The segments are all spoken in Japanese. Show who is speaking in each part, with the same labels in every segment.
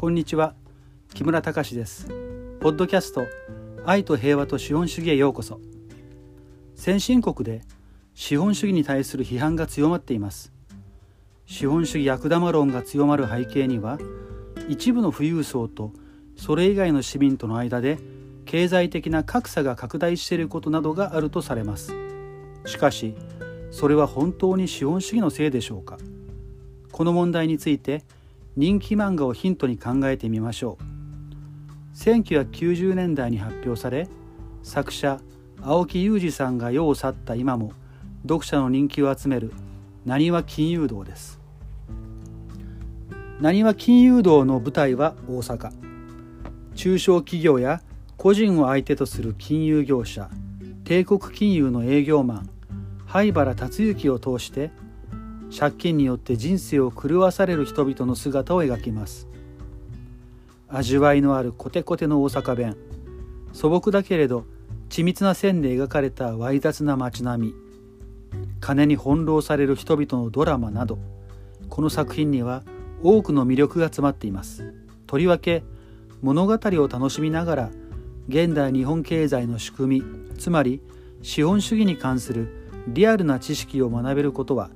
Speaker 1: こんにちは。木村隆です。ポッドキャスト愛と平和と資本主義へようこそ。先進国で資本主義に対する批判が強まっています。資本主義悪玉論が強まる背景には一部の富裕層とそれ以外の市民との間で経済的な格差が拡大していることなどがあるとされます。しかしそれは本当に資本主義のせいでしょうか。この問題について人気漫画をヒントに考えてみましょう。1990年代に発表され作者青木裕二さんが世を去った今も読者の人気を集めるなにわ金融道です。なにわ金融道の舞台は大阪。中小企業や個人を相手とする金融業者帝国金融の営業マン灰原達之を通して借金によって人生を狂わされる人々の姿を描きます。味わいのあるコテコテの大阪弁。素朴だけれど緻密な線で描かれたわい雑な街並み。金に翻弄される人々のドラマなどこの作品には多くの魅力が詰まっています。とりわけ物語を楽しみながら現代日本経済の仕組みつまり資本主義に関するリアルな知識を学べることは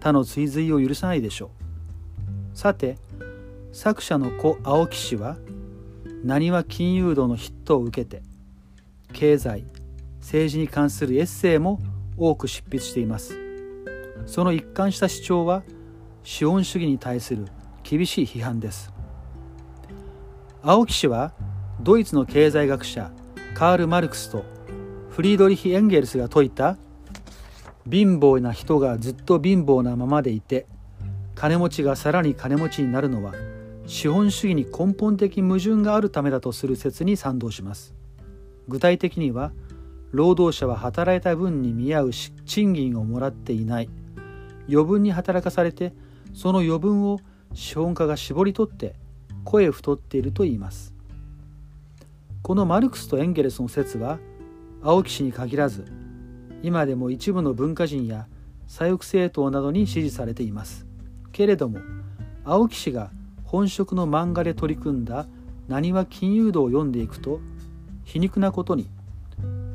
Speaker 1: 他の追随を許さないでしょう。さて作者の子青木氏はなにわ金融道のヒットを受けて経済政治に関するエッセイも多く執筆しています。その一貫した主張は資本主義に対する厳しい批判です。青木氏はドイツの経済学者カール・マルクスとフリードリヒ・エンゲルスが説いた貧乏な人がずっと貧乏なままでいて金持ちがさらに金持ちになるのは資本主義に根本的矛盾があるためだとする説に賛同します。具体的には労働者は働いた分に見合う賃金をもらっていない。余分に働かされてその余分を資本家が絞り取って声太っていると言います。このマルクスとエンゲルスの説は青木氏に限らず今でも一部の文化人や左翼政党などに支持されています。けれども青木氏が本職の漫画で取り組んだ「なにわ金融道」を読んでいくと皮肉なことに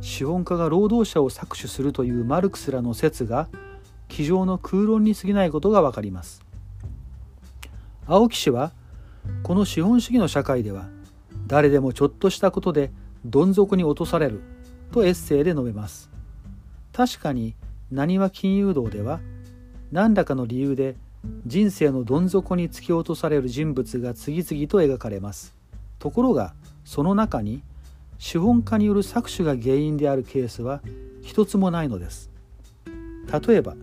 Speaker 1: 資本家が労働者を搾取するというマルクスらの説が机上の空論に過ぎないことがわかります。青木氏はこの資本主義の社会では誰でもちょっとしたことでどん底に落とされるとエッセイで述べます。確かになにわ金融道では何らかの理由で人生のどん底に突き落とされる人物が次々と描かれます。ところがその中に資本家による搾取が原因であるケースは一つもないのです。例えば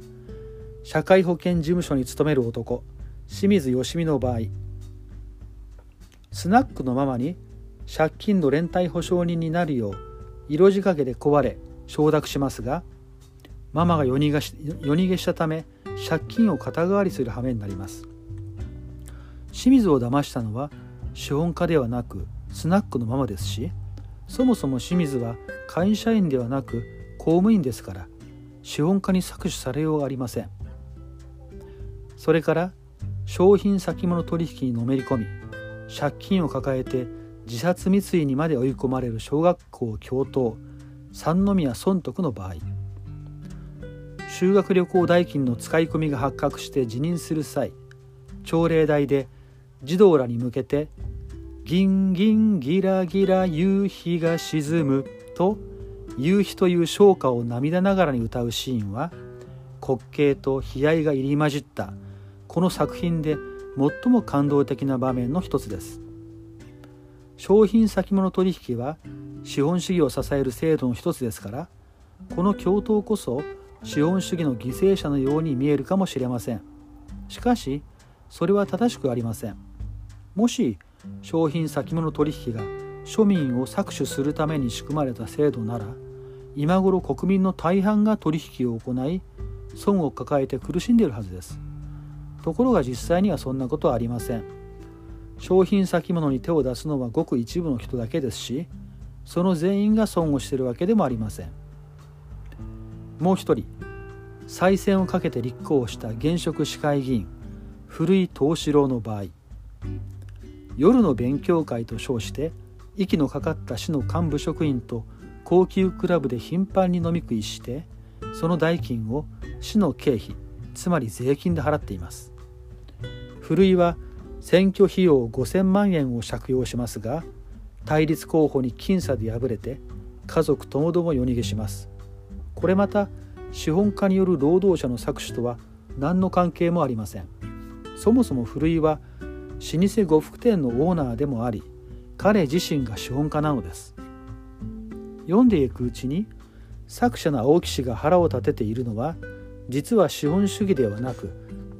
Speaker 1: 社会保険事務所に勤める男清水義美の場合スナックのママに借金の連帯保証人になるよう色仕掛けで壊れ承諾しますがママが夜逃げし夜逃げしたため借金を肩代わりする羽目になります。清水を騙したのは資本家ではなくスナックのママですしそもそも清水は会社員ではなく公務員ですから資本家に搾取されようがありません。それから商品先物取引にのめり込み借金を抱えて自殺未遂にまで追い込まれる小学校教頭三宮尊徳の場合。修学旅行代金の使い込みが発覚して辞任する際朝礼台で児童らに向けて「ギンギンギラギラ夕日が沈む」と夕日という唱歌を涙ながらに歌うシーンは滑稽と悲哀が入り混じったこの作品で最も感動的な場面の一つです。商品先物取引は資本主義を支える制度の一つですからこの共闘こそ資本主義の犠牲者のように見えるかもしれません。しかしそれは正しくありません。もし商品先物取引が庶民を搾取するために仕組まれた制度なら今頃国民の大半が取引を行い損を抱えて苦しんでいるはずです。ところが実際にはそんなことはありません。商品先物に手を出すのはごく一部の人だけですしその全員が損をしているわけでもありません。もう一人再選をかけて立候補した現職市会議員古井藤四郎の場合夜の勉強会と称して息のかかった市の幹部職員と高級クラブで頻繁に飲み食いしてその代金を市の経費つまり税金で払っています。古井は選挙費用5000万円を借用しますが対立候補に僅差で敗れて家族ともども夜逃げします。これまた資本家による労働者の搾取とは何の関係もありません。そもそも古井は老舗呉服店のオーナーでもあり彼自身が資本家なのです。読んでいくうちに作者の青木氏が腹を立てているのは実は資本主義ではなく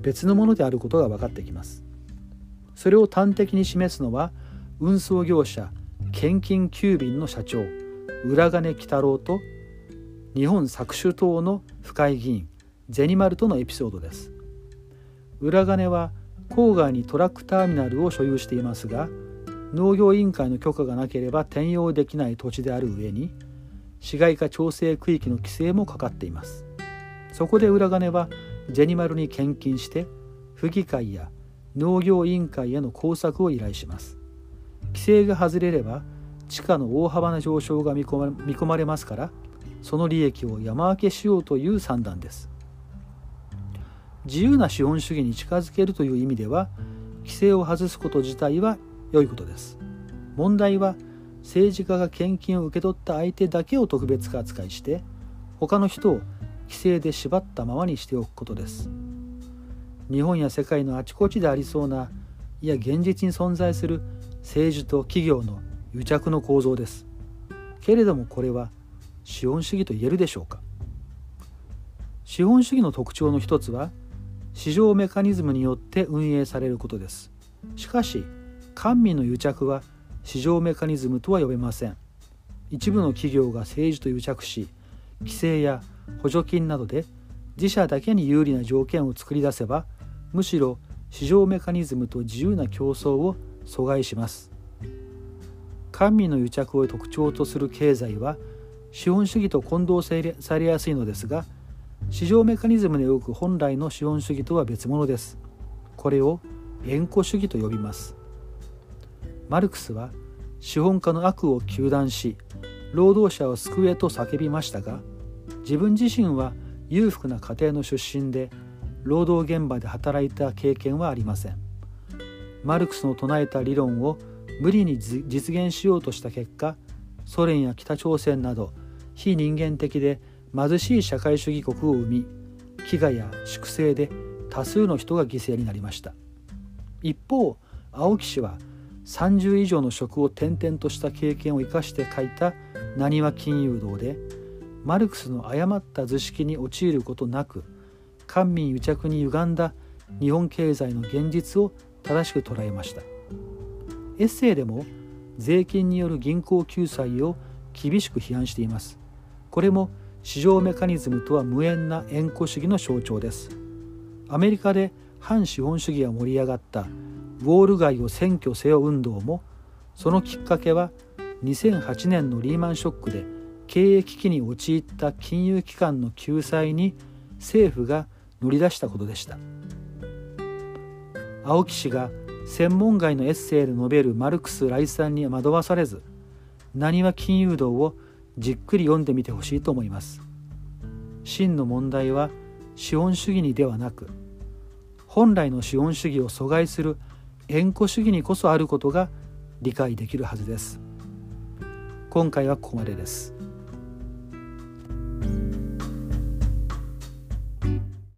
Speaker 1: 別のものであることが分かってきます。それを端的に示すのは運送業者献金急便の社長浦金喜太郎と日本搾取党の深井議員銭丸とのエピソードです。浦金は郊外にトラックターミナルを所有していますが農業委員会の許可がなければ転用できない土地である上に市街化調整区域の規制もかかっています。そこで浦金は銭丸に献金して府議会や農業委員会への工作を依頼します。規制が外れれば地価の大幅な上昇が見込まれますからその利益を山分けしようという算段です。自由な資本主義に近づけるという意味では規制を外すこと自体は良いことです。問題は政治家が献金を受け取った相手だけを特別扱いして他の人を規制で縛ったままにしておくことです。日本や世界のあちこちでありそうないや現実に存在する政治と企業の癒着の構造です。けれどもこれは資本主義と言えるでしょうか？資本主義の特徴の一つは市場メカニズムによって運営されることです。しかし官民の癒着は市場メカニズムとは呼べません。一部の企業が政治と癒着し規制や補助金などで自社だけに有利な条件を作り出せばむしろ市場メカニズムと自由な競争を阻害します。官民の癒着を特徴とする経済は資本主義と混同されやすいのですが市場メカニズムで動く本来の資本主義とは別物です。これを縁故主義と呼びます。マルクスは資本家の悪を糾弾し労働者を救えと叫びましたが自分自身は裕福な家庭の出身で労働現場で働いた経験はありません。マルクスの唱えた理論を無理に実現しようとした結果ソ連や北朝鮮など非人間的で貧しい社会主義国を生み飢餓や粛清で多数の人が犠牲になりました。一方青木氏は30以上の職を転々とした経験を生かして書いた「なにわ金融道」でマルクスの誤った図式に陥ることなく官民癒着に歪んだ日本経済の現実を正しく捉えました。エッセイでも税金による銀行救済を厳しく批判しています。これも市場メカニズムとは無縁な縁故主義の象徴です。アメリカで反資本主義が盛り上がったウォール街を占拠せよ運動もそのきっかけは2008年のリーマンショックで経営危機に陥った金融機関の救済に政府が乗り出したことでした。青木氏が専門外のエッセイで述べるマルクス来賛に惑わされず何は金融道をじっくり読んでみてほしいと思います。真の問題は資本主義にではなく本来の資本主義を阻害する縁故主義にこそあることが理解できるはずです。今回はここまでです。